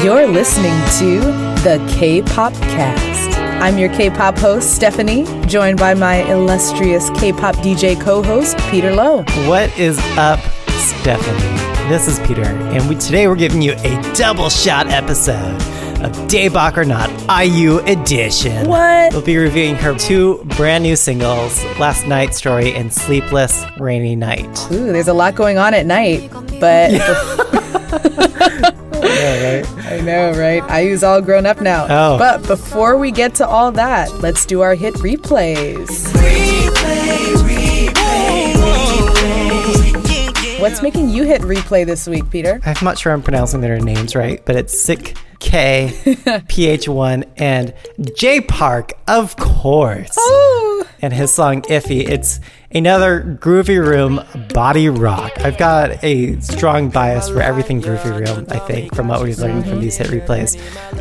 You're listening to the K Pop Cast. I'm your K pop host, Stephanie, joined by my illustrious K pop DJ co host, Peter Lowe. What is up, Stephanie? This is Peter, and we, today we're giving you a double shot episode of Daebak or Not IU Edition. What? We'll be reviewing her two brand new singles, Last Night Story and Sleepless Rainy Night. Ooh, there's a lot going on at night, but Yeah, right? I know, right? IU's all grown up now. Oh. But before we get to all that, let's do our hit replays. What's making you hit replay this week, Peter? I'm not sure I'm pronouncing their names right, but it's Sick K, PH1, and Jay Park, of course. Oh, and his song Iffy. It's another Groovy Room body rock. I've got a strong bias for everything Groovy Room, I think, from what we've learned from these hit replays.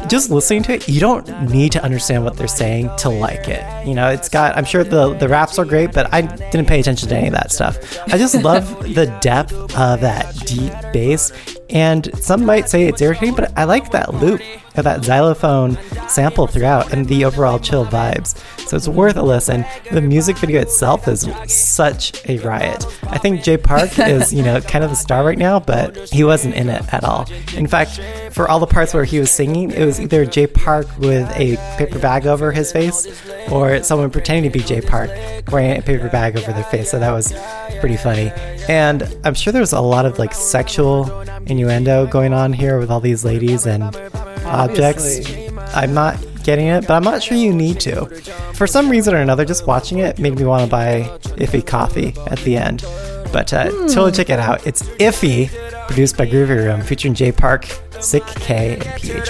Just listening to it, you don't need to understand what they're saying to like it. You know, it's got, I'm sure the, the raps are great, but I didn't pay attention to any of that stuff. I just love the depth of that deep bass. And some might say it's irritating, but I like that loop of that xylophone sample throughout and the overall chill vibes. So it's worth a listen. The music video itself is such a riot. I think Jay Park is, you know, kind of the star right now, but he wasn't in it at all. In fact, for all the parts where he was singing, it was either Jay Park with a paper bag over his face or someone pretending to be Jay Park wearing a paper bag over their face. So that was pretty funny. And I'm sure there's a lot of like sexual innuendo going on here with all these ladies and Obviously. objects. I'm not getting it, but I'm not sure you need to. For some reason or another, just watching it made me want to buy iffy coffee at the end. But uh, mm. totally check it out. It's iffy, produced by Groovy Room, featuring Jay Park, Sik-K, and PH.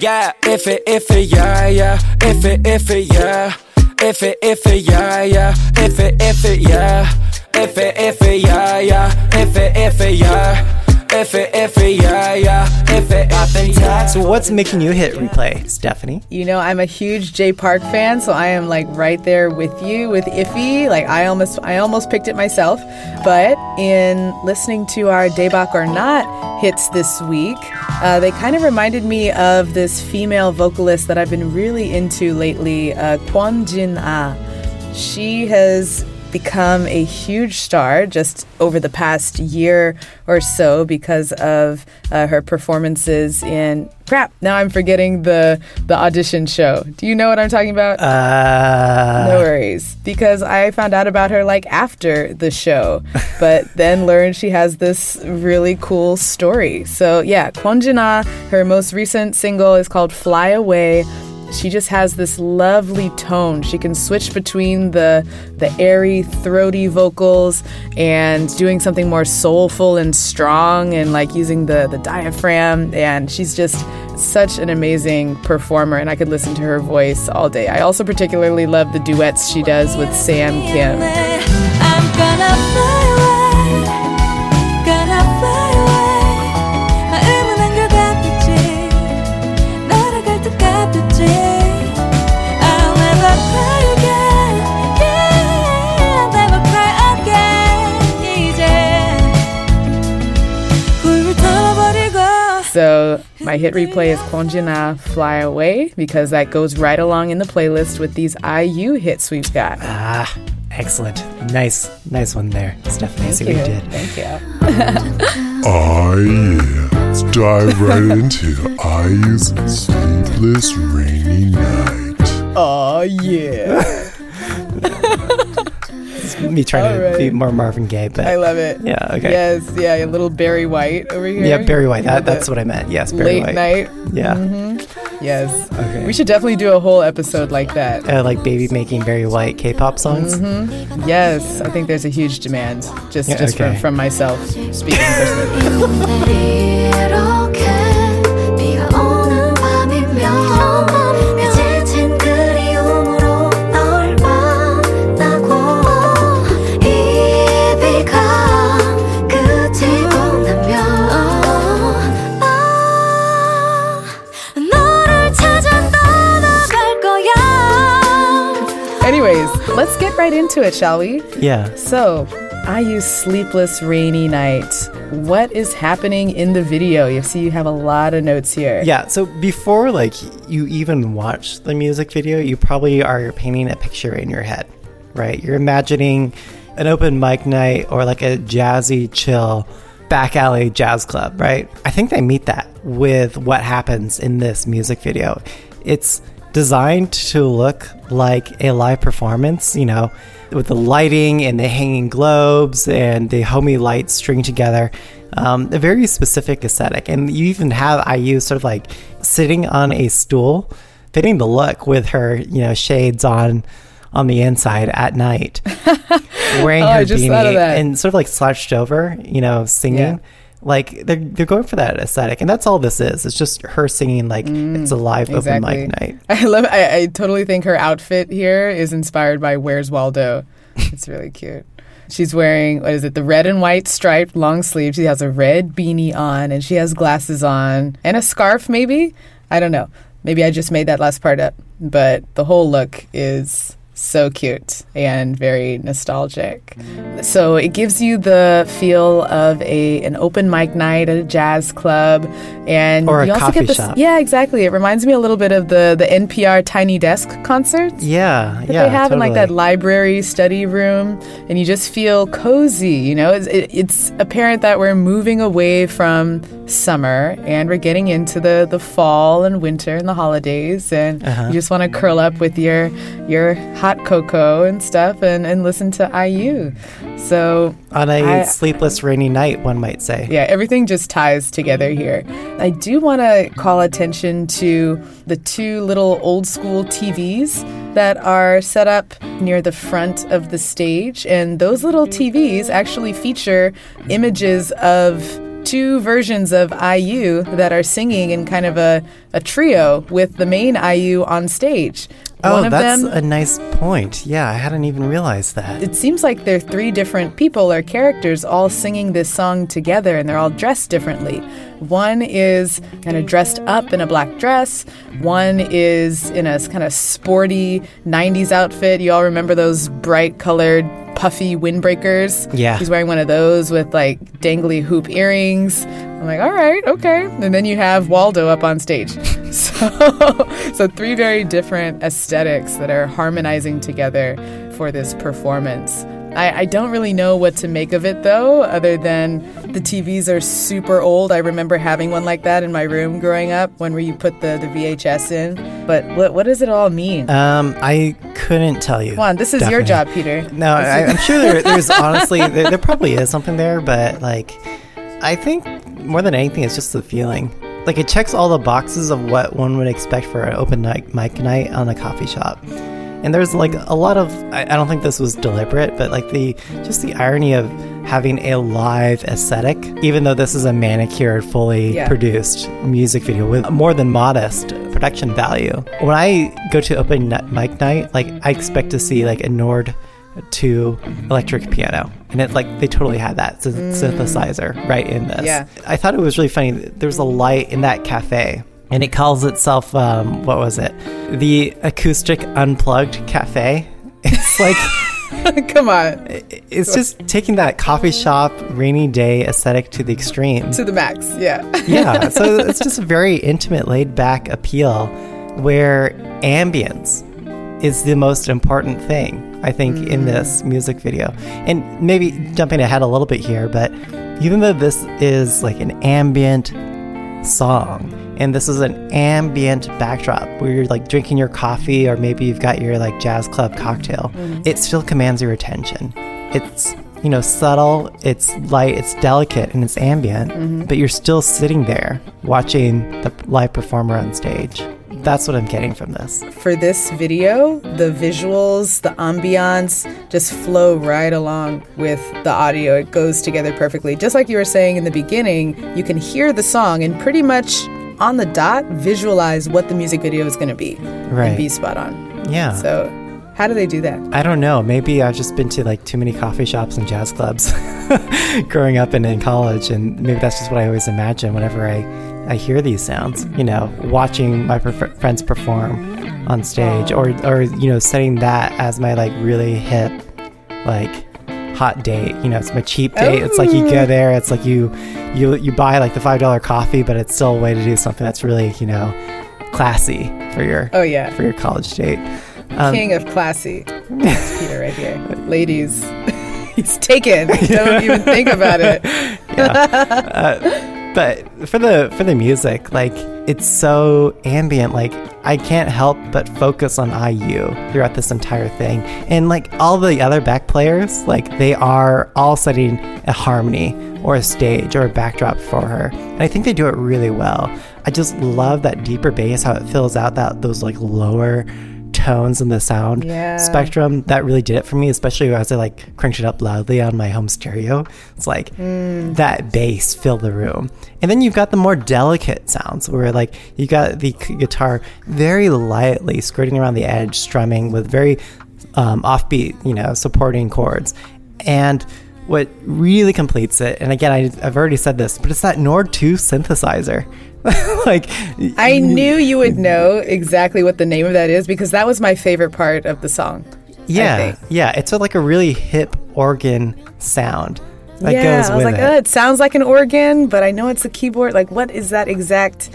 Yeah, if it, if it, yeah, yeah, if it, if it, yeah. If it, if it, yeah, yeah. If it, if it, yeah. If it, if it, yeah, yeah. If it, if it, yeah. If it, yeah, yeah. If it, if it, yeah. So, what's making you hit replay, Stephanie? You know, I'm a huge Jay Park fan, so I am like right there with you with Iffy. Like I almost I almost picked it myself. But in listening to our Daebak or Not hits this week, uh, they kind of reminded me of this female vocalist that I've been really into lately, uh, Kwon Jin Ah. She has become a huge star just over the past year or so because of uh, her performances in crap now i'm forgetting the the audition show. Do you know what i'm talking about? Uh, no worries because i found out about her like after the show but then learned she has this really cool story. So yeah kwonjina her most recent single is called fly away she just has this lovely tone. She can switch between the the airy, throaty vocals and doing something more soulful and strong and like using the the diaphragm and she's just such an amazing performer and I could listen to her voice all day. I also particularly love the duets she does with Sam Kim. My hit replay is Kwonjina Fly Away because that goes right along in the playlist with these IU hits we've got. Ah, excellent. Nice, nice one there, Stephanie. I see what you did. Thank you. Oh yeah. Let's dive right into IU's Sleepless Rainy Night. Oh yeah. Me trying to be more Marvin Gaye, but I love it. Yeah, okay. Yes, yeah, a little Barry White over here. yeah, Barry White. That, The that's what I meant. Yes, Barry Late White. night. Yeah, Yes. Okay. We should definitely do a whole episode like that. uh, like baby making Barry White K-pop songs. Mm-hmm. Yes, I think there's a huge demand. Just Yeah, just okay. from, from myself speaking personally. right into it, shall we? Yeah. So, IU's Sleepless Rainy Night. What is happening in the video? You see, you have a lot of notes here. Yeah, so before like you even watch the music video, you probably are painting a picture in your head, right? You're imagining an open mic night or like a jazzy, chill back alley jazz club, right? I think they meet that with what happens in this music video. It's designed to look like a live performance, you know, with the lighting and the hanging globes and the homey lights string together. Um, a very specific aesthetic. And you even have IU sort of like sitting on a stool, fitting the look with her, you know, shades on on the inside at night, wearing Oh, her I just thought of beanie and sort of like slouched over, you know, singing. Yeah. Like they're they're going for that aesthetic, and that's all this is. It's just her singing like mm, it's a live open exactly. mic night. I love. I, I totally think her outfit here is inspired by Where's Waldo. It's really cute. She's wearing what is it? The red and white striped long sleeve. She has a red beanie on, and she has glasses on and a scarf. Maybe I don't know. Maybe I just made that last part up. But the whole look is so cute and very nostalgic. So it gives you the feel of a an open mic night at a jazz club, and Or you also get this. shop. Yeah, exactly. It reminds me a little bit of the the NPR Tiny Desk concerts Yeah, that yeah, they have in like that library study room, and you just feel cozy. You know, it's, it, it's apparent that we're moving away from summer and we're getting into the the fall and winter and the holidays, and Uh-huh. you just want to curl up with your your hot cocoa and stuff and and listen to IU. So on a I- sleepless rainy night, one might say. yeah, everything just ties together here. I do want to call attention to the two little old school TVs that are set up near the front of the stage. And those little TVs actually feature images of two versions of IU that are singing in kind of a, a trio with the main IU on stage. Oh, One that's them a nice point. Yeah, I hadn't even realized that. it seems like they're three different people or characters all singing this song together and they're all dressed differently. One is kind of dressed up in a black dress, one is in a kind of sporty 90s outfit. You all remember those bright colored puffy windbreakers? Yeah. He's wearing one of those with like dangly hoop earrings. I'm like, all right, okay. And then you have Waldo up on stage. So, so three very different aesthetics that are harmonizing together for this performance. I, I don't really know what to make of it though, other than the TVs are super old. I remember having one like that in my room growing up, one where you put the, the VHS in. But what, what does it all mean? Um, I couldn't tell you. Come on, this is your job, Peter. No, I, I'm sure there, there's honestly there, there probably is something there, but like, I think more than anything, it's just the feeling. Like it checks all the boxes of what one would expect for an open night mic night on a coffee shop. And there's like a lot of I, I don't think this was deliberate, but like the just the irony of having a live aesthetic, even though this is a manicured, fully Yeah. produced music video with more than modest production value. When I go to open mic night, like I expect to see like a Nord 2 electric piano and it like they totally had that syn- mm. synthesizer right in this Yeah. i thought it was really funny There was a light in that cafe and it calls itself um, what was it? The acoustic unplugged cafe. It's like Come on, it's just taking that coffee shop rainy day aesthetic to the extreme to the max. Yeah. yeah so it's just a very intimate laid back appeal where ambience is the most important thing i think in this music video. And maybe jumping ahead a little bit here but even though this is like an ambient song and this is an ambient backdrop where you're like drinking your coffee or maybe you've got your like jazz club cocktail. Mm-hmm. It still commands your attention. It's you know subtle it's light it's delicate and it's ambient mm-hmm. but you're still sitting there watching the live performer on stage. That's what i'm getting from this. For this video, the visuals, the ambiance just flow right along with the audio. It goes together perfectly. Just like you were saying in the beginning, you can hear the song and pretty much on the dot visualize what the music video is going to be Right. and be spot on. yeah So, how do they do that? I don't know. Maybe I've just been to like too many coffee shops and jazz clubs growing up and in college, and maybe that's just what I always imagine whenever I, I hear these sounds. You know, watching my friends perform on stage, or or you know, setting that as my like really hip like hot date. You know, it's my cheap date. It's like you go oh. there. It's like you you you buy like the five dollar coffee, but it's still a way to do something that's really you know classy for your Oh yeah, for your college date. Um, king of classy. That's Peter right here. Ladies, he's taken. Don't even think about it. but for the for the music like it's so ambient like i can't help but focus on iu throughout this entire thing. And like all the other back players like they are all setting a harmony or a stage or a backdrop for her. And i think they do it really well. I just love that deeper bass how it fills out that those like lower tones and the sound Yeah. spectrum that really did it for me especially as i like cranked it up loudly on my home stereo. It's like that bass filled the room. And then you've got the more delicate sounds where like you got the guitar very lightly skirting around the edge strumming with very um, offbeat you know supporting chords. And what really completes it and again I, i've already said this but it's that nord 2 synthesizer like I knew you would know exactly what the name of that is because that was my favorite part of the song. Yeah, yeah, it's a, like a really hip organ sound that yeah, goes I was with like, it. oh, it sounds like an organ, but I know it's a keyboard. Like, what is that exact?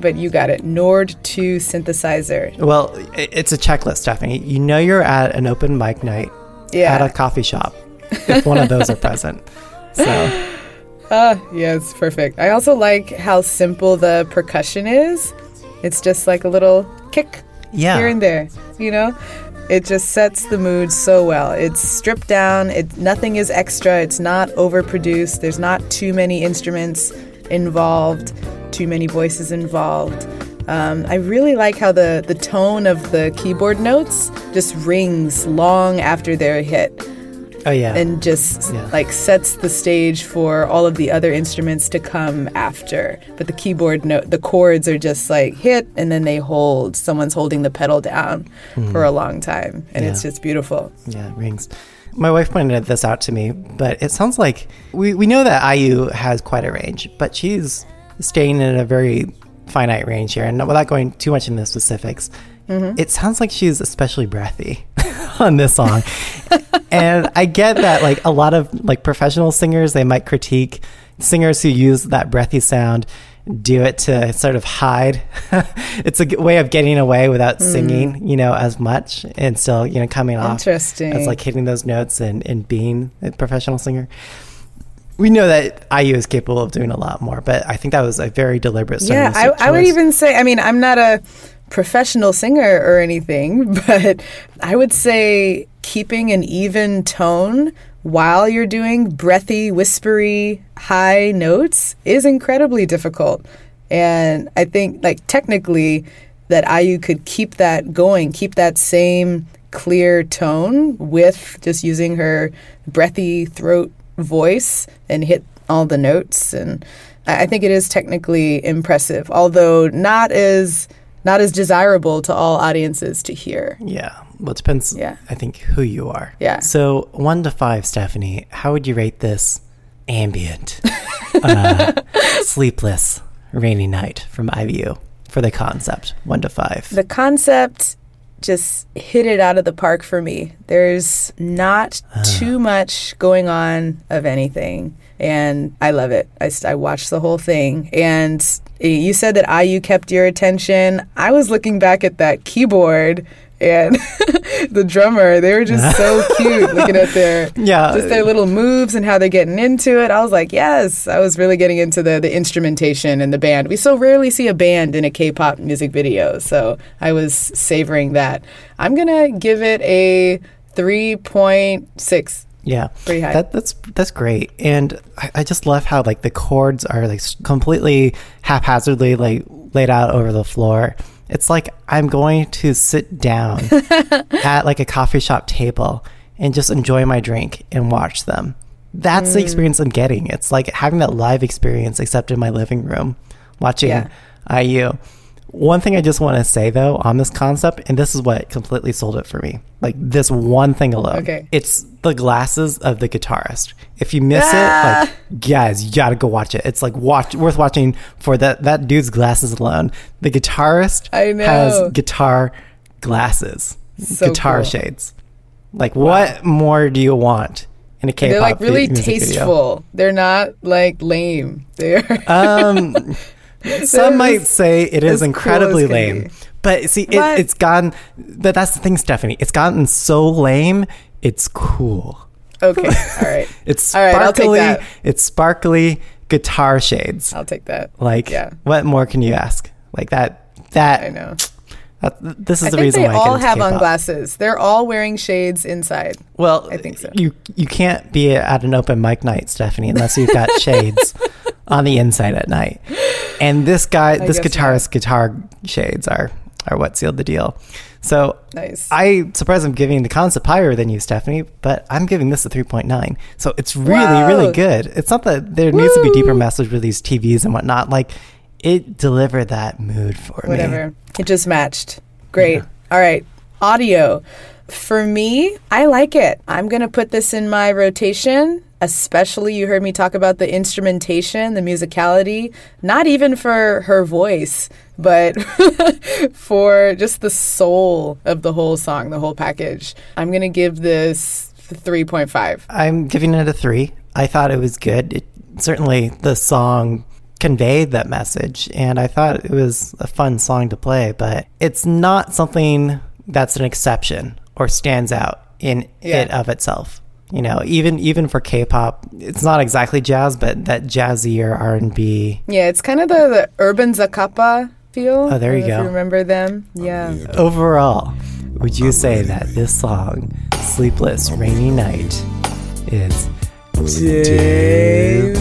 But you got it. Nord 2 synthesizer. Well, it's a checklist, Stephanie. You know you're at an open mic night Yeah. at a coffee shop if one of those are present. So Ah, yeah, it's perfect. I also like how simple the percussion is. It's just like a little kick yeah, here and there, you know? It just sets the mood so well. It's stripped down, it nothing is extra, it's not overproduced, there's not too many instruments involved, too many voices involved. Um, I really like how the, the tone of the keyboard notes just rings long after they're hit oh yeah, and just Yeah. like sets the stage for all of the other instruments to come after. But the keyboard note, the chords are just like hit and then they hold. Someone's holding the pedal down for a long time, and it's Mm-hmm. Just beautiful. yeah, it rings. My wife pointed this out to me, but it sounds like we, we know that IU has quite a range, but she's staying in a very finite range here. And without going too much into the specifics, it sounds like she's especially breathy on this song. and I get that, like, a lot of like professional singers, they might critique singers who use that breathy sound do it to sort of hide. it's a way of getting away without hmm. singing, you know, as much and still, you know, coming off Interesting. as like hitting those notes and, and being a professional singer. We know that IU is capable of doing a lot more, but I think that was a very deliberate Yeah, I, I would even say, I mean, I'm not a professional singer or anything, but I would say keeping an even tone while you're doing breathy, whispery, high notes is incredibly difficult. And I think, like, technically, that IU could keep that going, keep that same clear tone with just using her breathy throat voice and hit all the notes. And I I think it is technically impressive, although not as not as desirable to all audiences to hear. Yeah. Well, it depends, Yeah. I think, who you are. Yeah. So, one to five, Stephanie, how would you rate this ambient, uh, sleepless, rainy night from IU for the concept? One to five. The concept just hit it out of the park for me. There's not too much going on of anything, and I love it. I watched the whole thing, and you said that IU kept your attention. I was looking back at that keyboard. And the drummer, they were just so cute looking at their Yeah. just their little moves and how they're getting into it. I was like, yes, I was really getting into the the instrumentation and the band. We so rarely see a band in a K-pop music video, so I was savoring that. I'm gonna give it a three point six. Yeah, Pretty high. That, that's that's great, and I, I just love how like the chords are like completely haphazardly like laid out over the floor. It's like I'm going to sit down at like a coffee shop table and just enjoy my drink and watch them. That's Mm. the experience I'm getting. It's like having that live experience, except in my living room, watching Yeah. IU. One thing I just want to say though on this concept, and this is what completely sold it for me. Like this one thing alone. Okay. It's the glasses of the guitarist. If you miss Ah! it, like guys, you gotta go watch it. It's like watch worth watching for that that dude's glasses alone. The guitarist I know. has guitar glasses, So guitar cool. shades. Like, what more do you want in a K-pop They're like really music video? tasteful. They're not like lame. They're Um, some might say it is is cool incredibly lame, be. but see, it, it's gotten. But that's the thing, Stephanie. It's gotten so lame. It's cool. okay. All right. It's All right, I'll take sparkly. that. It's sparkly guitar shades. I'll take that. Like, Yeah. what more can you ask? Like that. That I know. That, this is I the reason they why all have on glasses. They're all wearing shades inside. Well, I think so. You you can't be at an open mic night, Stephanie, unless you've got shades on the inside at night. And this guy, this guess guitarist, guitar shades are are what sealed the deal. So Nice. I surprised I'm giving the concept higher than you, Stephanie, but I'm giving this a 3.9. So it's really, really good. It's not that there needs to be deeper message with these TVs and whatnot. Like it delivered that mood for me. Whatever. It just matched. Great. All right. Audio. For me, I like it. I'm going to put this in my rotation. Especially, you heard me talk about the instrumentation, the musicality, not even for her voice, but for just the soul of the whole song, the whole package. I'm going to give this 3.5. I'm giving it a three. I thought it was good. It, certainly, the song conveyed that message, and I thought it was a fun song to play. But it's not something that's an exception or stands out in Yeah. it of itself. You know, even even for K-pop, it's not exactly jazz, but that jazzier R and B. Yeah, it's kind of the, the urban Zakapa feel. Oh, there I you don't if go. you remember them? Yeah. Overall, would you say that this song, "Sleepless Rainy Night," is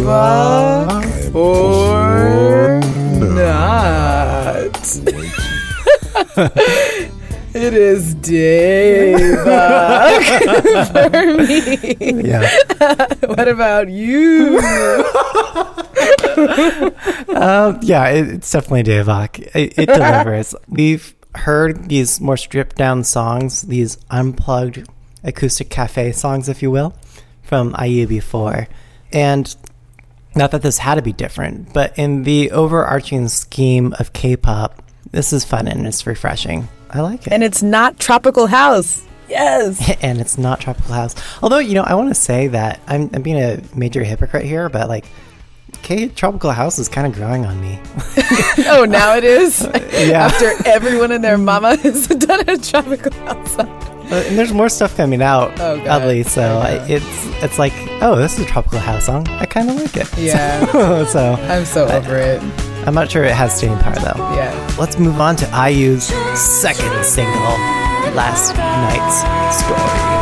Daebak or not? it is Daebak for me. yeah? What about you? Um, yeah, it, it's definitely Daebak. It, it delivers. We've heard these more stripped down songs, these unplugged acoustic cafe songs, if you will, from IU before. And not that this had to be different, but in the overarching scheme of K pop, this is fun and it's refreshing. I like it. And it's not Tropical House. Yes. and it's not Tropical House. Although, you know, I want to say that I'm, I'm being a major hypocrite here, but like, K Tropical House is kind of growing on me. Oh, now it is. Yeah. After everyone and their mama has done a Tropical House. song. Uh, and there's more stuff coming out, Oh, God. oddly. So I, it's it's like, oh, this is a tropical house song. I kind of like it. Yeah. so I'm so over it. I'm not sure it has staying power though. Yeah. Let's move on to IU's second single, "Last Night's Story."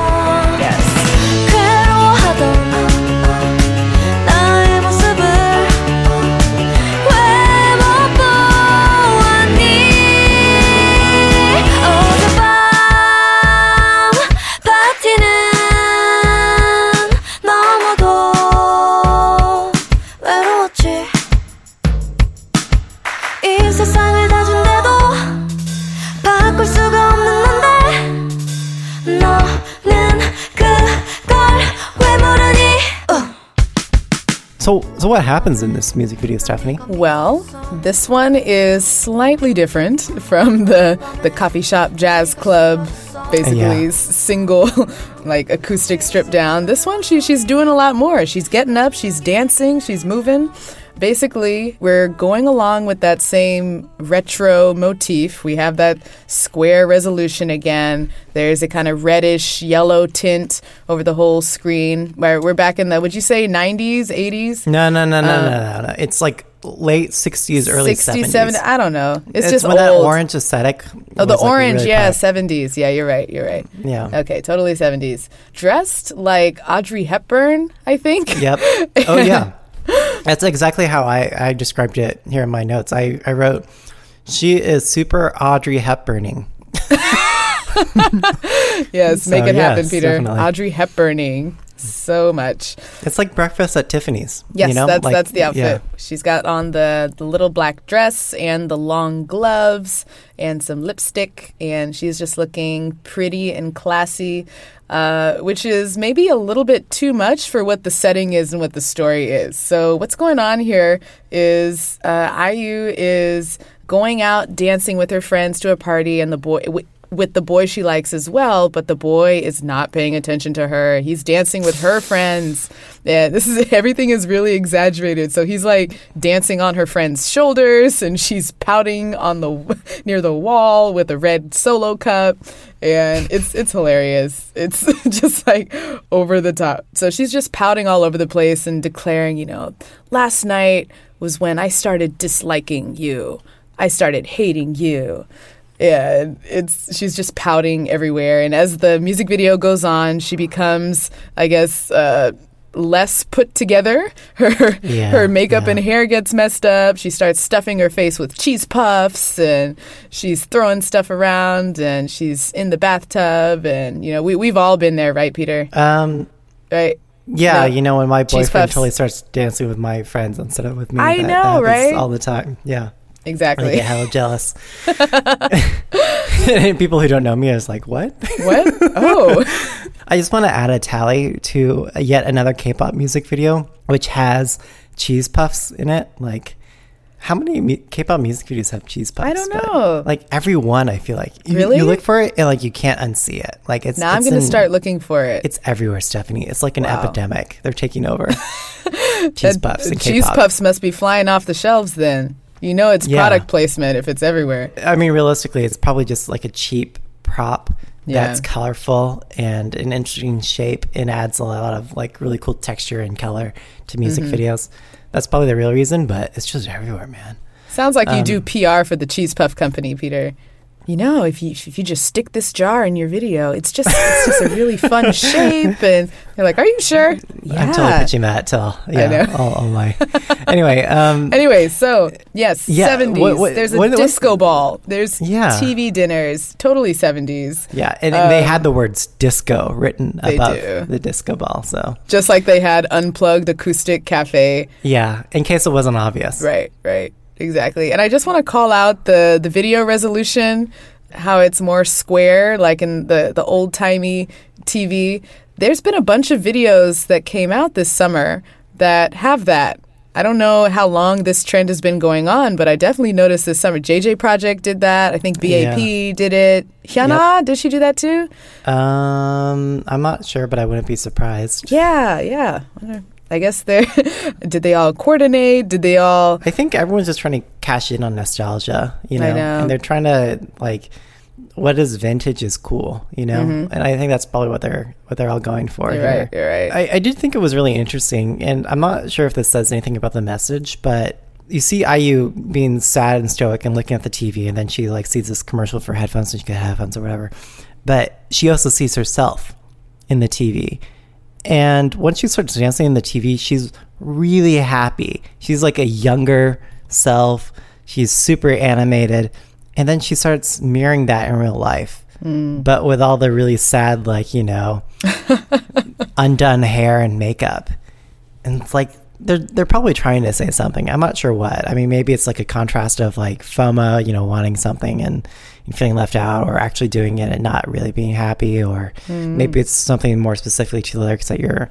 So so what happens in this music video, Stephanie? Well, this one is slightly different from the the coffee shop jazz club basically Yeah. single like acoustic stripped down. This one she she's doing a lot more. She's getting up, she's dancing, she's moving. Basically, we're going along with that same retro motif. We have that square resolution again. There's a kind of reddish yellow tint over the whole screen. Where we're back in the would you say 90s, 80s? No, no, no, no, Uh, no, no, no. It's like late '60s, early 60, '70s. 70, I don't know. It's, It's, just when that orange aesthetic. oh, the like, orange, really yeah, pop. 70s. Yeah, you're right. You're right. Yeah. Okay, totally 70s. Dressed like Audrey Hepburn, I think. Yep. Oh yeah. That's exactly how I, I described it here in my notes. I, I wrote, she is super Audrey Hepburning. Yes, So, make it happen, Peter. definitely. Audrey Hepburning. So much. It's like breakfast at Tiffany's. Yes, you know? that's Like, that's the outfit. yeah. She's got on the, the little black dress and the long gloves and some lipstick, and she's just looking pretty and classy, uh, which is maybe a little bit too much for what the setting is and what the story is. So what's going on here is uh, IU is going out dancing with her friends to a party, and the boy. With the boy she likes as well, but the boy is not paying attention to her. He's dancing with her friends. Yeah, this is everything is really exaggerated. So he's like dancing on her friend's shoulders and she's pouting on the near the wall with a red solo cup and it's it's hilarious. It's just like over the top. So she's just pouting all over the place and declaring, you know, last night was when I started disliking you. I started hating you. Yeah, it's she's just pouting everywhere. And as the music video goes on, she becomes, I guess, uh, less put together. Her Yeah, her makeup yeah. and hair gets messed up. She starts stuffing her face with cheese puffs, and she's throwing stuff around. And she's in the bathtub. And you know, we we've all been there, right, Peter? Um, Right? yeah, Yeah. you know when my boyfriend totally starts dancing with my friends instead of with me. I that, know, that right? All the time. Yeah. I Exactly. get hella jealous. people who don't know me is like, what? what? Oh, I just want to add a tally to yet another K-pop music video, which has cheese puffs in it. Like, how many mu- K-pop music videos have cheese puffs? I don't But, know. Like every one, I feel like you, Really? you look for it and like you can't unsee it. Like it's now I'm gonna start looking for it. It's everywhere, Stephanie. It's like an Wow. epidemic. They're taking over. cheese puffs and cheese K-pop. puffs must be flying off the shelves then. You know it's Yeah. product placement if it's everywhere. I mean, realistically, it's probably just like a cheap prop Yeah. that's colorful and an interesting shape and adds a lot of like really cool texture and color to music Mm-hmm. videos. That's probably the real reason, but it's just everywhere, man. Sounds like you Um, do PR for the cheese puff company, Peter. You know, if you if you just stick this jar in your video, it's just it's just a really fun shape, and they're like, "Are you sure?" Yeah. I'm totally pitching that to all, yeah, all, all my. anyway, um, Anyway, so yes, Yeah, seventies. what- what- There's a what- disco ball. There's Yeah. TV dinners. Totally seventies. yeah, and they Um, had the words disco written above do. the disco ball. So Just like they had unplugged acoustic cafe. yeah, in case it wasn't obvious. Right, right, exactly. And I just want to call out the the video resolution, how it's more square, like in the the old timey TV. There's been a bunch of videos that came out this summer that have that. I don't know how long this trend has been going on, but I definitely noticed this summer. JJ Project did that. I think BAP did it. Hyuna, did she do that too? Um, I'm not sure, but I wouldn't be surprised. Yeah, yeah. I guess they did they all coordinate? Did they all I think everyone's just trying to cash in on nostalgia, you know, know. and they're trying to like, what is vintage is cool, you know, and I think that's probably what they're what they're all going for. Mm-hmm. You're here. right, you're right. I, I did think it was really interesting, and I'm not sure if this says anything about the message, but you see IU being sad and stoic and looking at the TV, and then she like sees this commercial for headphones, and she get headphones or whatever, but she also sees herself in the TV. And once she starts dancing in the TV, she's really happy. She's like a younger self. She's super animated. And then she starts mirroring that in real life. Hmm. But with all the really sad, like, you know, undone hair and makeup. And it's like they're they're probably trying to say something. I'm not sure what. I mean, maybe it's like a contrast of like FOMO, you know, wanting something and, and feeling left out, or actually doing it and not really being happy, or hmm. maybe it's something more specifically to the lyrics that you're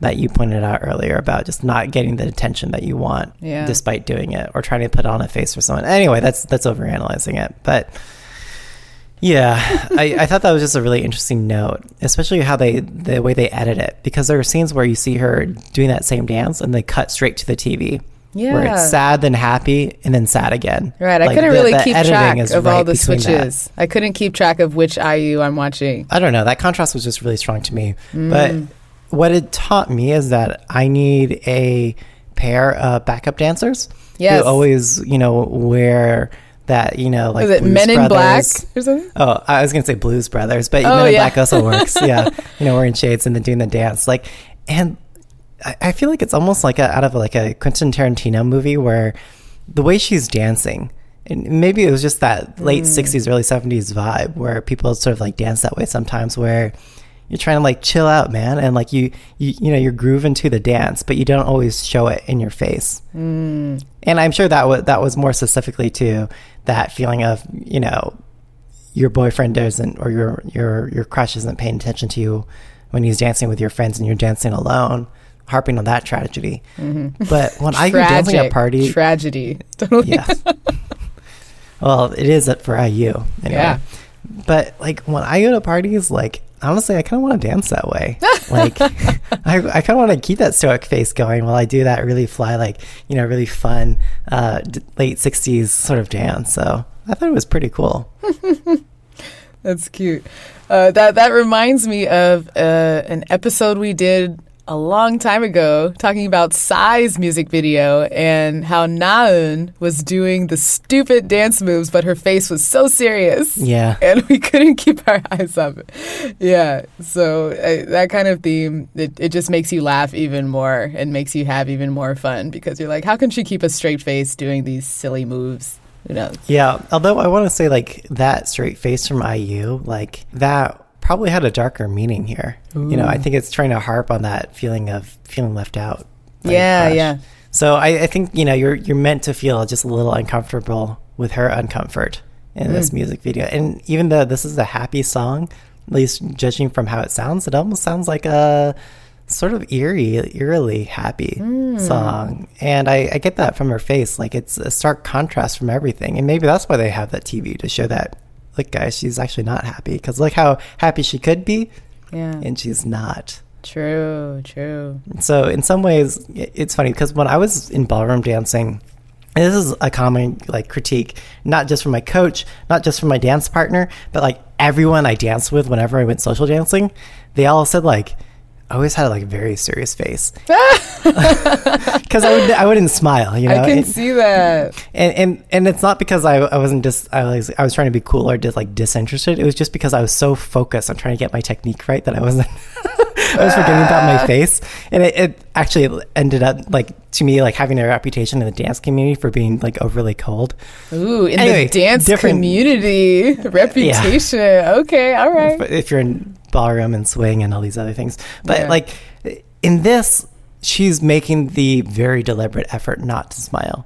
that you pointed out earlier about just not getting the attention that you want Yeah. despite doing it or trying to put on a face for someone. Anyway, that's that's overanalyzing it, but yeah, I, I thought that was just a really interesting note, especially how they the way they edit it because there are scenes where you see her doing that same dance and they cut straight to the TV. Where Yeah. it's sad, then happy, and then sad again. Right, I Like, couldn't the- really the keep track of all the between that. switches. I couldn't keep track of which IU I'm watching. I don't know. That contrast was just really strong to me. Mm. But what it taught me is that I need a pair of backup dancers Yes. who always, you know, wear that, you know, like Was it Blues Men in Black or something? Oh, I was gonna say Blues Brothers, but Oh, Men in yeah. Black also works. Yeah, you know, wearing shades and then doing the dance. Like, and I, I feel like it's almost like a, out of like a Quentin Tarantino movie where the way she's dancing, and maybe it was just that late Mm. '60s, early '70s vibe where people sort of like dance that way sometimes, where you're trying to like chill out, man, and like you, you, you know, you're grooving to the dance, but you don't always show it in your face. Mm. And I'm sure that was that was more specifically to that feeling of you know your boyfriend doesn't or your your your crush isn't paying attention to you when he's dancing with your friends and you're dancing alone, harping on that tragedy. But when I go dancing at Mm-hmm. A party, Tragedy. Totally. yes. well, it is for IU anyway. Yeah. But like when I go to parties, like honestly, I kind of want to dance that way. Like I, I kind of want to keep that stoic face going while I do that really fly, like you know, really fun uh, d- late '60s sort of dance. So I thought it was pretty cool. That's cute. Uh, that that reminds me of uh, an episode we did a long time ago talking about Psy's music video and how Naeun was doing the stupid dance moves, but her face was so serious. Yeah. And we couldn't keep our eyes up. Yeah. So uh, that kind of theme, it, it just makes you laugh even more and makes you have even more fun because you're like, how can she keep a straight face doing these silly moves? Who knows? Yeah, although I want to say like that straight face from IU, like that probably had a darker meaning here. You know, I think it's trying to harp on that feeling of feeling left out. Yeah, crush. yeah. So I, I think you know you're you're meant to feel just a little uncomfortable with her uncomfort in this mm. music video, and even though this is a happy song, at least judging from how it sounds, it almost sounds like a sort of eerie, eerily happy mm. song. And I, I get that from her face. Like it's a stark contrast from everything. And maybe that's why they have that TV to show that, look, guys, she's actually not happy. Because look how happy she could be, Yeah. and she's not. True, true. So in some ways, it's funny because when I was in ballroom dancing, and this is a common like critique, not just from my coach, not just from my dance partner, but like everyone I danced with whenever I went social dancing, they all said like, I always had like a very serious face because I would I wouldn't smile, you know. I can and, see that. and and and it's not because I, I wasn't just I was I was trying to be cool or just like disinterested. It was just because I was so focused on trying to get my technique right that I wasn't I was forgetting about my ah. face. And it, it actually ended up like to me like having a reputation in the dance community for being like overly cold. Ooh, in Anyway, the dance community reputation. Okay, all right. But if you're in ballroom and swing and all these other things. But Yeah. like in this, she's making the very deliberate effort not to smile.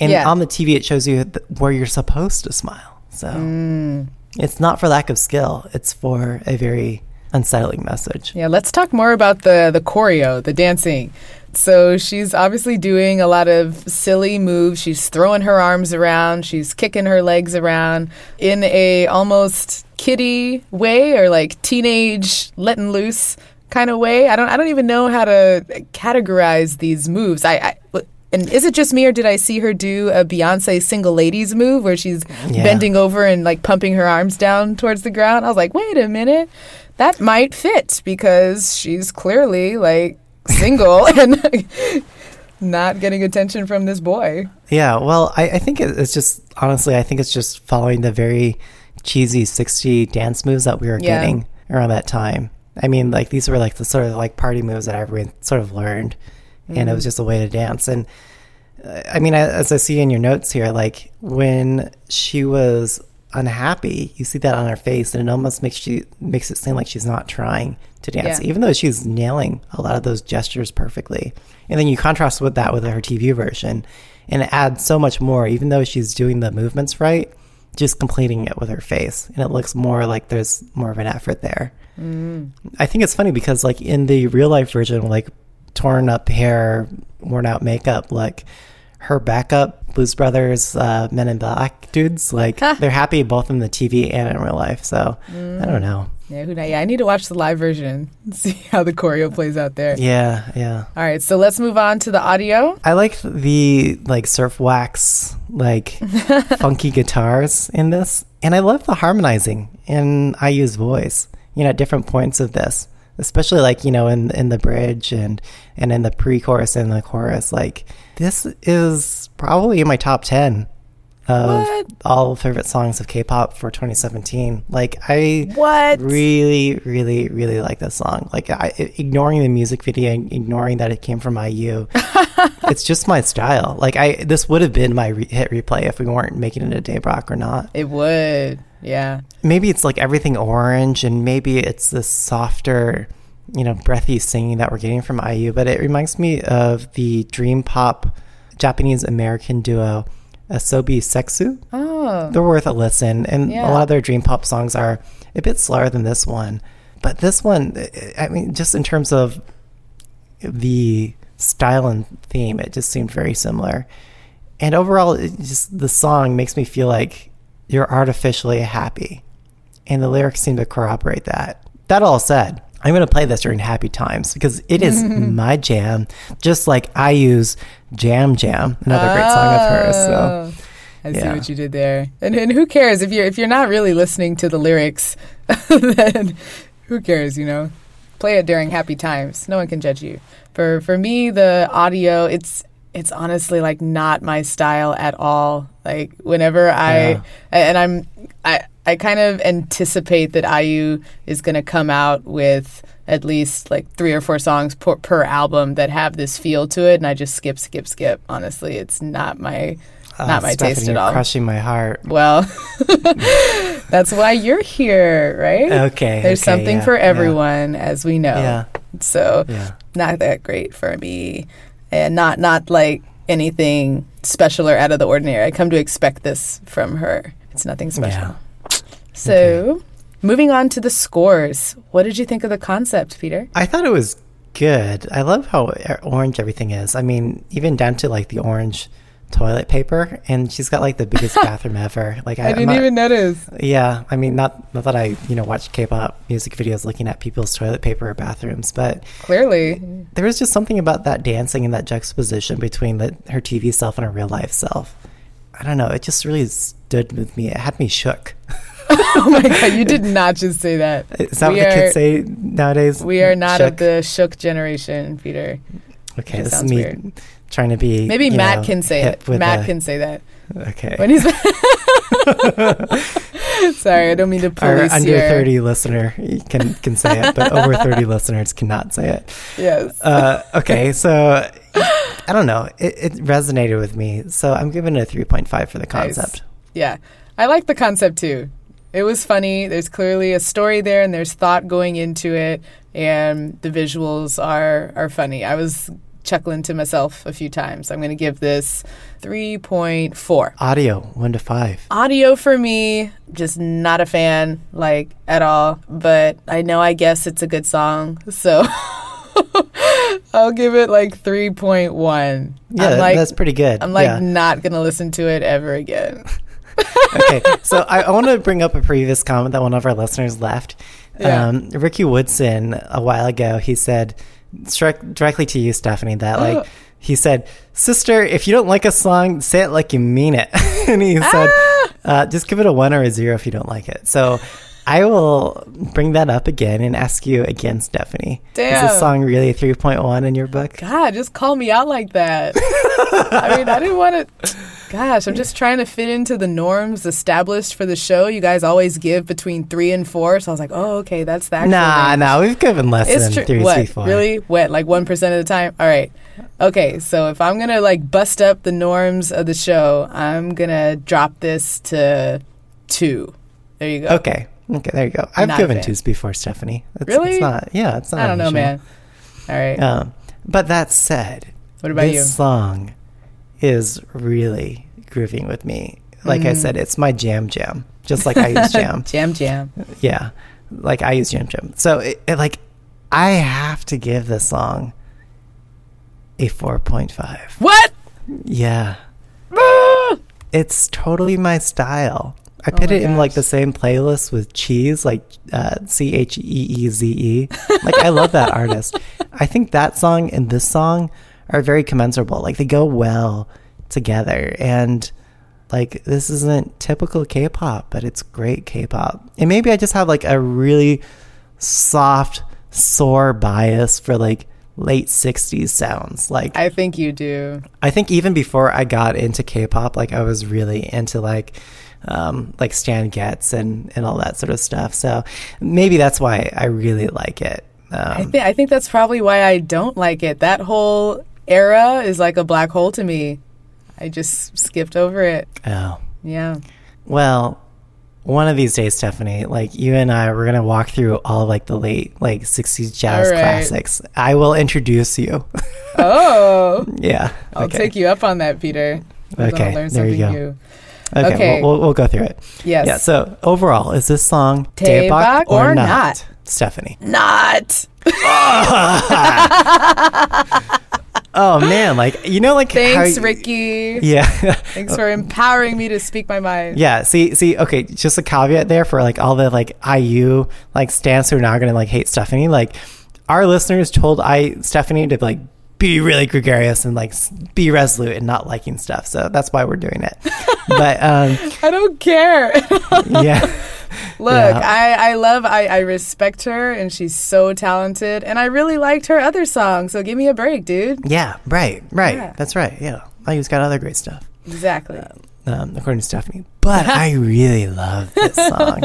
And Yeah. on the TV, it shows you where you're supposed to smile. So Mm. it's not for lack of skill. It's for a very unsettling message. Yeah, let's talk more about the the choreo, the dancing. So she's obviously doing a lot of silly moves. She's throwing her arms around. She's kicking her legs around in a almost kiddie way or like teenage letting loose kind of way. I don't I don't even know how to categorize these moves. I, I and is it just me or did I see her do a Beyonce single ladies move where she's Yeah. bending over and like pumping her arms down towards the ground? I was like, wait a minute, that might fit because she's clearly like single and not getting attention from this boy. Yeah, well, I, I think it's just honestly, I think it's just following the very cheesy 60 dance moves that we were Yeah. getting around that time. I mean, like these were like the sort of like party moves that everyone sort of learned, and it was just a way to dance. And uh, I mean, I- as I see in your notes here, like when she was unhappy, you see that on her face, and it almost makes she makes it seem like she's not trying to dance, Yeah. even though she's nailing a lot of those gestures perfectly. And then you contrast with that with her TV version, and it adds so much more. Even though she's doing the movements right, just completing it with her face, and it looks more like there's more of an effort there. Mm. I think it's funny because like in the real life version, like torn up hair, worn out makeup, like her backup Blues Brothers, uh, Men in Black dudes, like they're happy both in the TV and in real life. So I don't know. Yeah, who knows? yeah, I need to watch the live version and see how the choreo plays out there. Yeah, yeah. All right, so let's move on to the audio. I like the like surf wax, like funky guitars in this, and I love the harmonizing in IU's voice. You know, at different points of this, especially like you know in in the bridge and and in the pre-chorus and the chorus. Like this is probably in my top ten of What? all favorite songs of K-pop for 2017. Like I What? really, really, really like this song. Like I, ignoring the music video, and ignoring that it came from IU, it's just my style. Like I, this would have been my re- hit replay if we weren't making it a Daebak or not. It would. Yeah. Maybe it's like everything orange, and maybe it's this softer, you know, breathy singing that we're getting from IU. But it reminds me of the dream pop Japanese American duo Asobi Seksu. Oh. They're worth a listen, and Yeah. a lot of their dream pop songs are a bit slower than this one. But this one, I mean, just in terms of the style and theme, it just seemed very similar. And overall, it just the song makes me feel like you're artificially happy. and the lyrics seem to corroborate that. That all said, I'm going to play this during happy times because it is my jam, just like IU's Jam Jam, another great song of hers. So Oh, I see what you did there. And, and who cares if you're if you're not really listening to the lyrics, then who cares? You know, play it during happy times. No one can judge you. For for me, the audio it's it's honestly like not my style at all. Like whenever I Yeah. and I'm I I kind of anticipate that IU is going to come out with at least like three or four songs per, per album that have this feel to it, and I just skip, skip, skip. Honestly, it's not my uh, not my Stephanie, taste at all. crushing my heart. Well, that's why you're here, right? Okay, There's okay, something yeah, for yeah. everyone, as we know. Yeah. So, Yeah. not that great for me, and not not like anything special or out of the ordinary. I come to expect this from her. It's nothing special. Yeah. So, moving on to the scores. What did you think of the concept, Peter? I thought it was good. I love how orange everything is. I mean, even down to like the orange toilet paper, and she's got like the biggest bathroom ever. Like I, I'm didn't not- even notice. Yeah, I mean, not not that I you know watch K-pop music videos looking at people's toilet paper or bathrooms, but Clearly, there was just something about that dancing and that juxtaposition between the, her TV self and her real life self. I don't know. It just really stood with me. It had me shook. oh my god, you did not just say that. Is that We what the are- kids say nowadays? We are not of the shook generation, Peter. Okay, this is me weird. trying to be. Maybe Matt know, can say it. Matt a- can say that Okay. when he's. Sorry, I don't mean to Our under your- thirty listener can can say it, but over thirty listeners cannot say it. Yes. Uh, okay, so I don't know. It, it resonated with me, so I'm giving it a three point five for the Nice. concept. Yeah, I like the concept too. It was funny. There's clearly a story there, and there's thought going into it, and the visuals are are funny. I was chuckling to myself a few times. I'm going to give this three point four. Audio one to five. Audio for me, just not a fan, like at all. But I know, I guess it's a good song, so I'll give it like three point one. Yeah, like, that's pretty good. I'm like yeah. not gonna listen to it ever again. Okay, so I, I want to bring up a previous comment that one of our listeners left. Yeah. Um, Ricky Woodson a while ago, he said direct, directly to you, Stephanie, that like he said, "Sister, if you don't like a song, say it like you mean it." and he said, Ah! uh, "Just give it a one or a zero if you don't like it." So. I will bring that up again and ask you again, Stephanie. Is Damn. this song really 3.1 in your book? God, just call me out like that. I mean, I didn't want to. Gosh, I'm just trying to fit into the norms established for the show. You guys always give between three and four, so I was like, oh, okay, that's the actual Nah, range. nah, we've given less It's than true. three, What? three, four. Really? What? Like one percent of the time? All right. Okay, so if I'm gonna like bust up the norms of the show, I'm gonna drop this to two. There you go. Okay. Okay, there you go. I've Not given twos before, Stephanie. It's, Really? It's not. Yeah, it's not. I don't know, man. All right. Um, but that said, what about this you? song is really grooving with me. Like I Mm. said, it's my jam jam, just like IU's jam. Jam Jam. yeah, like IU's jam jam. So it, it, like I have to give this song a four point five. What? Yeah, Ah! it's totally my style. I Oh put my it in like the same playlist with Cheeze, like uh, C H E E Z E. Like I love that artist. I think that song and this song are very commensurable. Like they go well together, and like this isn't typical K-pop, but it's great K-pop. And maybe I just have like a really soft, sore bias for like late '60s sounds. Like I think you do. I think even before I got into K-pop, like I was really into like um, like Stan Getz and and all that sort of stuff. So maybe that's why I really like it. I Um, think I think that's probably why I don't like it. That whole era is like a black hole to me. I just skipped over it. oh Yeah. well, one of these days, Stephanie, like you and I, we're gonna walk through all like the late like '60s jazz right. classics. I will introduce you. Oh, yeah, I'll okay. take you up on that, Peter. Okay, there you go. new. Okay, Okay. We'll, we'll, we'll go through it. Yes. Yeah. So overall, is this song Daebak or or not? not? Stephanie. Not. Oh man, like you know, like Thanks, how- Ricky. Yeah, Thanks for empowering me to speak my mind. yeah. See, see. Okay, just a caveat there for like all the like IU like stans who are now gonna like hate Stephanie. Like our listeners told I Stephanie to like be really gregarious and like be resolute and not liking stuff. So that's why we're doing it. but um, I don't care. yeah, Look, Yeah. I, I love, I, I respect her, and she's so talented, and I really liked her other songs. So give me a break, dude. yeah, right, right. Yeah. That's right. Yeah, IU's got other great stuff. Exactly. um, according to Stephanie. But I really love this song.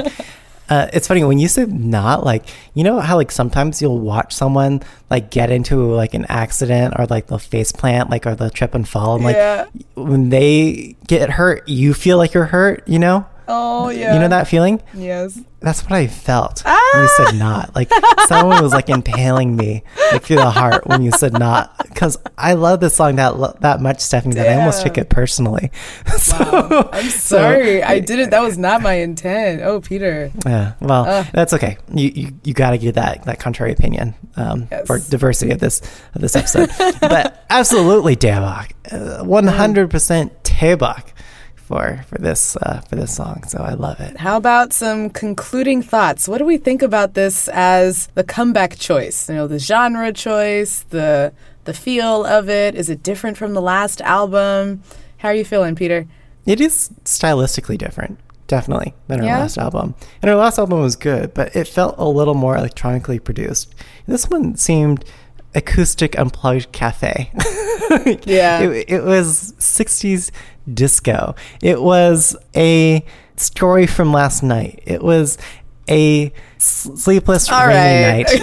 Uh, it's funny when you said not like you know how like sometimes you'll watch someone like get into like an accident or like they'll face plant like or they'll trip and fall and like Yeah. when they get hurt you feel like you're hurt you know oh yeah. you know that feeling Yes. that's what I felt when you said not. Like someone was like impaling me like through the heart when you said not. Because I love this song that that much, Stephanie, that I almost took it personally. so, I'm sorry. I didn't. That was not my intent. Oh, Peter. yeah, well, Ugh. that's okay. You you, you got to give that that contrary opinion um, Yes. for diversity of this of this episode. but absolutely, hundred percent Daebak for for this uh, for this song. So I love it. How about some concluding thoughts? What do we think about this as the comeback choice? You know, the genre choice, the the feel of it. Is it different from the last album? How are you feeling, Peter? It is stylistically different, definitely, than our Yeah? last album. And our last album was good, but it felt a little more electronically produced. This one seemed acoustic unplugged cafe. Yeah. it, it was 60s disco. It was a story from last night. It was a sleepless All rainy right. night.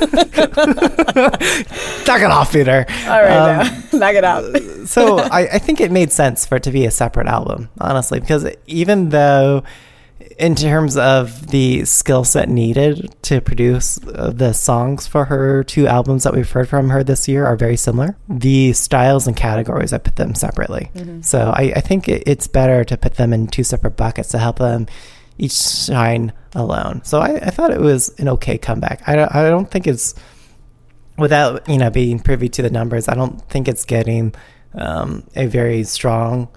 Knock it off, Peter. All right, Um, now knock it out. so I, I think it made sense for it to be a separate album, honestly, because even though, in terms of the skill set needed to produce uh, the songs for her two albums that we've heard from her this year are very similar, the styles and categories I put them separately. So I, I think it, it's better to put them in two separate buckets to help them each shine alone. So I, I thought it was an okay comeback. I don't, I don't think it's without you know being privy to the numbers, I don't think it's getting um, a very strong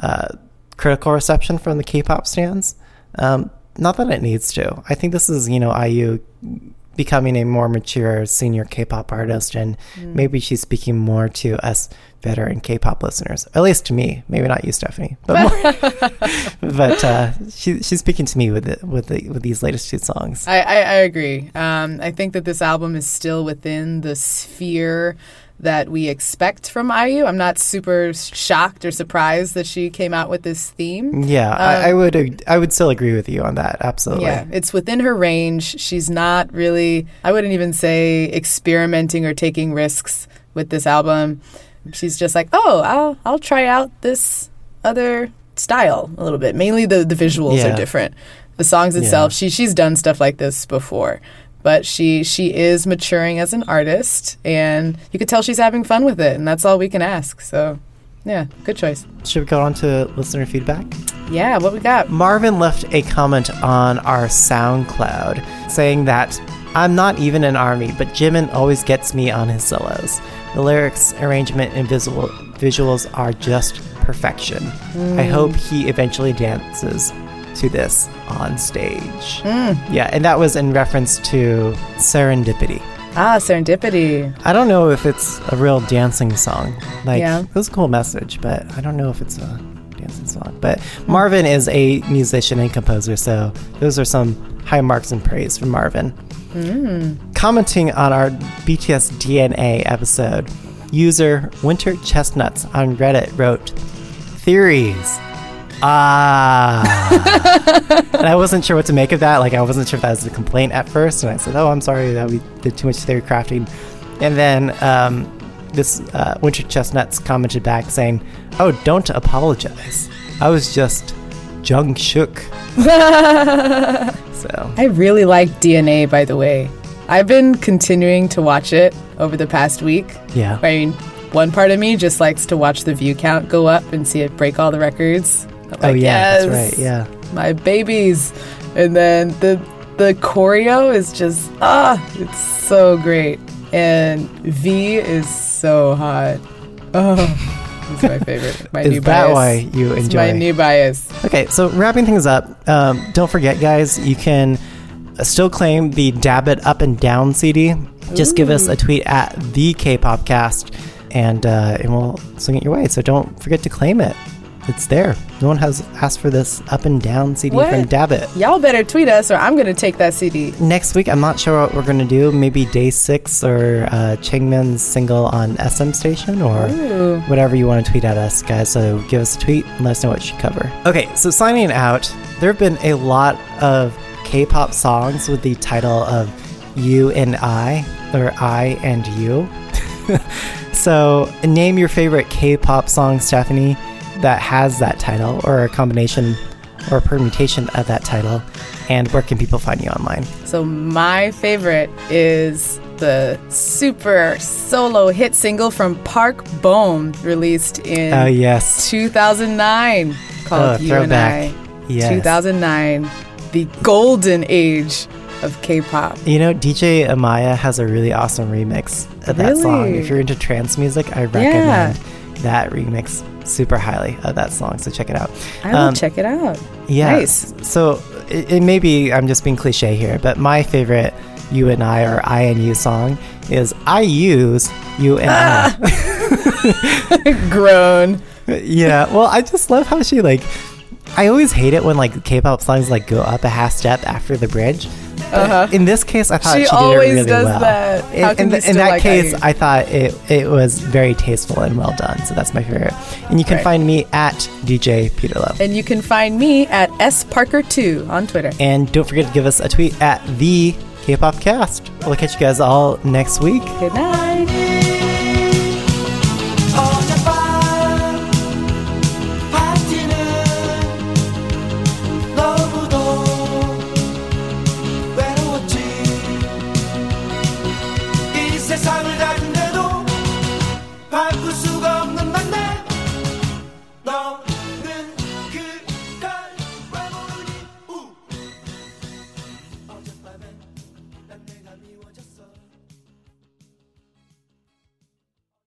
uh, critical reception from the K-pop stands. Um, not that it needs to. I think this is you know IU becoming a more mature senior K-pop artist, and maybe she's speaking more to us veteran K-pop listeners, at least to me. Maybe not you, Stephanie, but more, but uh, she, she's speaking to me with the, with the, with these latest two songs. I, I, I agree. Um, I think that this album is still within the sphere that we expect from IU. I'm not super shocked or surprised that she came out with this theme. Yeah, I, I um, would I would still agree with you on that. Absolutely. Yeah, it's within her range. She's not really, I wouldn't even say experimenting or taking risks with this album. She's just like, oh, I'll I'll try out this other style a little bit. Mainly the the visuals Yeah. are different. The songs itself, she she's done stuff like this before. But she she is maturing as an artist and you could tell she's having fun with it and that's all we can ask. So, yeah, good choice. Should we go on to listener feedback? Yeah, what we got? Marvin left a comment on our SoundCloud saying that I'm not even an army, but Jimin always gets me on his solos. The lyrics, arrangement, and visual visuals are just perfection. I mm. hope he eventually dances to this on stage. Yeah, and that was in reference to Serendipity. Ah, serendipity. I don't know if it's a real dancing song. Like Yeah. it was a cool message, but I don't know if it's a dancing song. But Marvin is a musician and composer, so those are some high marks and praise from Marvin. Commenting on our BTS DNA episode, user Winter Chestnuts on Reddit wrote, "Theories." Ah. and I wasn't sure what to make of that. Like, I wasn't sure if that was a complaint at first. And I said, Oh, I'm sorry that we did too much theory crafting. And then um, this uh, Winter Chestnuts commented back saying, Oh, don't apologize. I was just jung shook. so, I really like DNA, by the way. I've been continuing to watch it over the past week. yeah. I mean, one part of me just likes to watch the view count go up and see it break all the records. I'm Oh, like, yeah. yes, That's right. Yeah. my babies. And then the the choreo is just ah, it's so great. And V is so hot. Oh. It's my favorite. My Is new that bias. why you It's enjoy? my new bias. Okay, so wrapping things up, um, don't forget, guys, you can still claim the Dab It Up and Down CD. Just give us a tweet at the K-Popcast, and uh, and we'll swing it your way. So don't forget to claim it. It's there. No one has asked for this Up and Down CD What? from Dab It. Y'all better tweet us or I'm gonna take that CD. Next week, I'm not sure what we're gonna do. Maybe Day Six or uh, Changmin's single on SM Station or Ooh. whatever you want to tweet at us, guys. So give us a tweet and let us know what you cover. Okay, so signing out, there have been a lot of K-pop songs with the title of "You and I" or "I and You." so name your favorite K-pop song, Stephanie, that has that title or a combination or a permutation of that title, and where can people find you online? So my favorite is the super solo hit single from Park Bom released in Oh yes, 2009 called Oh, You and I. throwback. Yes. 2009, the golden age of K-pop. You know, DJ Amaya has a really awesome remix of that song. If you're into trance music, I recommend that remix super highly of that song. So check it out. I will Um, check it out. Yeah. Nice. So it, it may be I'm just being cliche here, but my favorite "You and I" or "I and You" song is "IU's you and I. Grown. Yeah. Well, I just love how she like. I always hate it when like K-pop songs like go up a half step after the bridge. Uh-huh. In this case, I thought She she, did always it really does well. that. In, How in the- you in that like case, IU? I thought it it was very tasteful and well done. So that's my favorite. And you can Right. find me at DJ Peterlo. And you can find me at S Parker2 on Twitter. And don't forget to give us a tweet at the K-pop Cast. We'll catch you guys all next week. Good night.